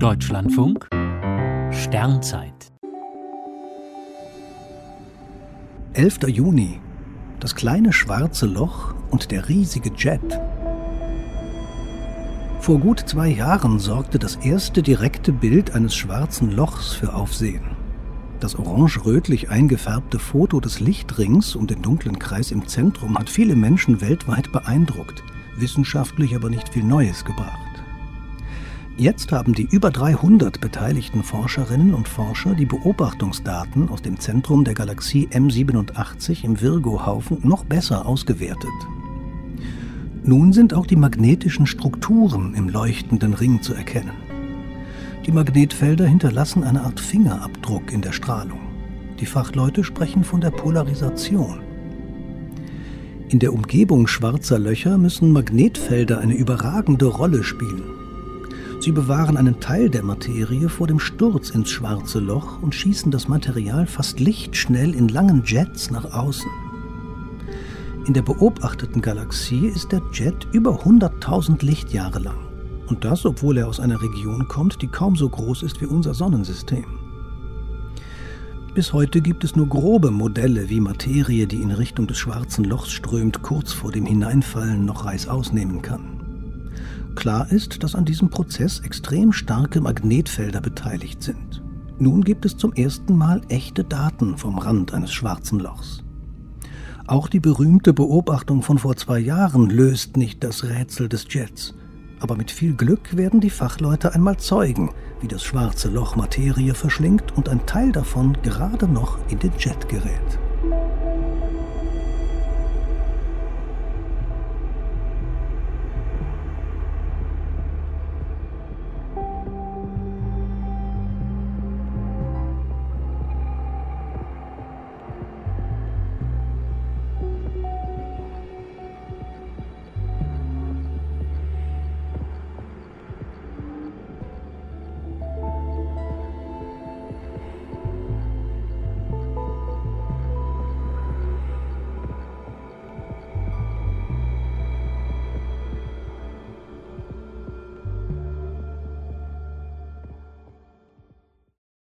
Deutschlandfunk Sternzeit 11. Juni. Das kleine schwarze Loch und der riesige Jet. Vor gut zwei Jahren sorgte das erste direkte Bild eines schwarzen Lochs für Aufsehen. Das orange-rötlich eingefärbte Foto des Lichtrings um den dunklen Kreis im Zentrum hat viele Menschen weltweit beeindruckt, wissenschaftlich aber nicht viel Neues gebracht. Jetzt haben die über 300 beteiligten Forscherinnen und Forscher die Beobachtungsdaten aus dem Zentrum der Galaxie M87 im Virgo-Haufen noch besser ausgewertet. Nun sind auch die magnetischen Strukturen im leuchtenden Ring zu erkennen. Die Magnetfelder hinterlassen eine Art Fingerabdruck in der Strahlung. Die Fachleute sprechen von der Polarisation. In der Umgebung schwarzer Löcher müssen Magnetfelder eine überragende Rolle spielen. Sie bewahren einen Teil der Materie vor dem Sturz ins schwarze Loch und schießen das Material fast lichtschnell in langen Jets nach außen. In der beobachteten Galaxie ist der Jet über 100.000 Lichtjahre lang. Und das, obwohl er aus einer Region kommt, die kaum so groß ist wie unser Sonnensystem. Bis heute gibt es nur grobe Modelle, wie Materie, die in Richtung des schwarzen Lochs strömt, kurz vor dem Hineinfallen noch Reißaus nehmen kann. Klar ist, dass an diesem Prozess extrem starke Magnetfelder beteiligt sind. Nun gibt es zum ersten Mal echte Daten vom Rand eines schwarzen Lochs. Auch die berühmte Beobachtung von vor zwei Jahren löst nicht das Rätsel des Jets. Aber mit viel Glück werden die Fachleute einmal zeugen, wie das schwarze Loch Materie verschlingt und ein Teil davon gerade noch in den Jet gerät.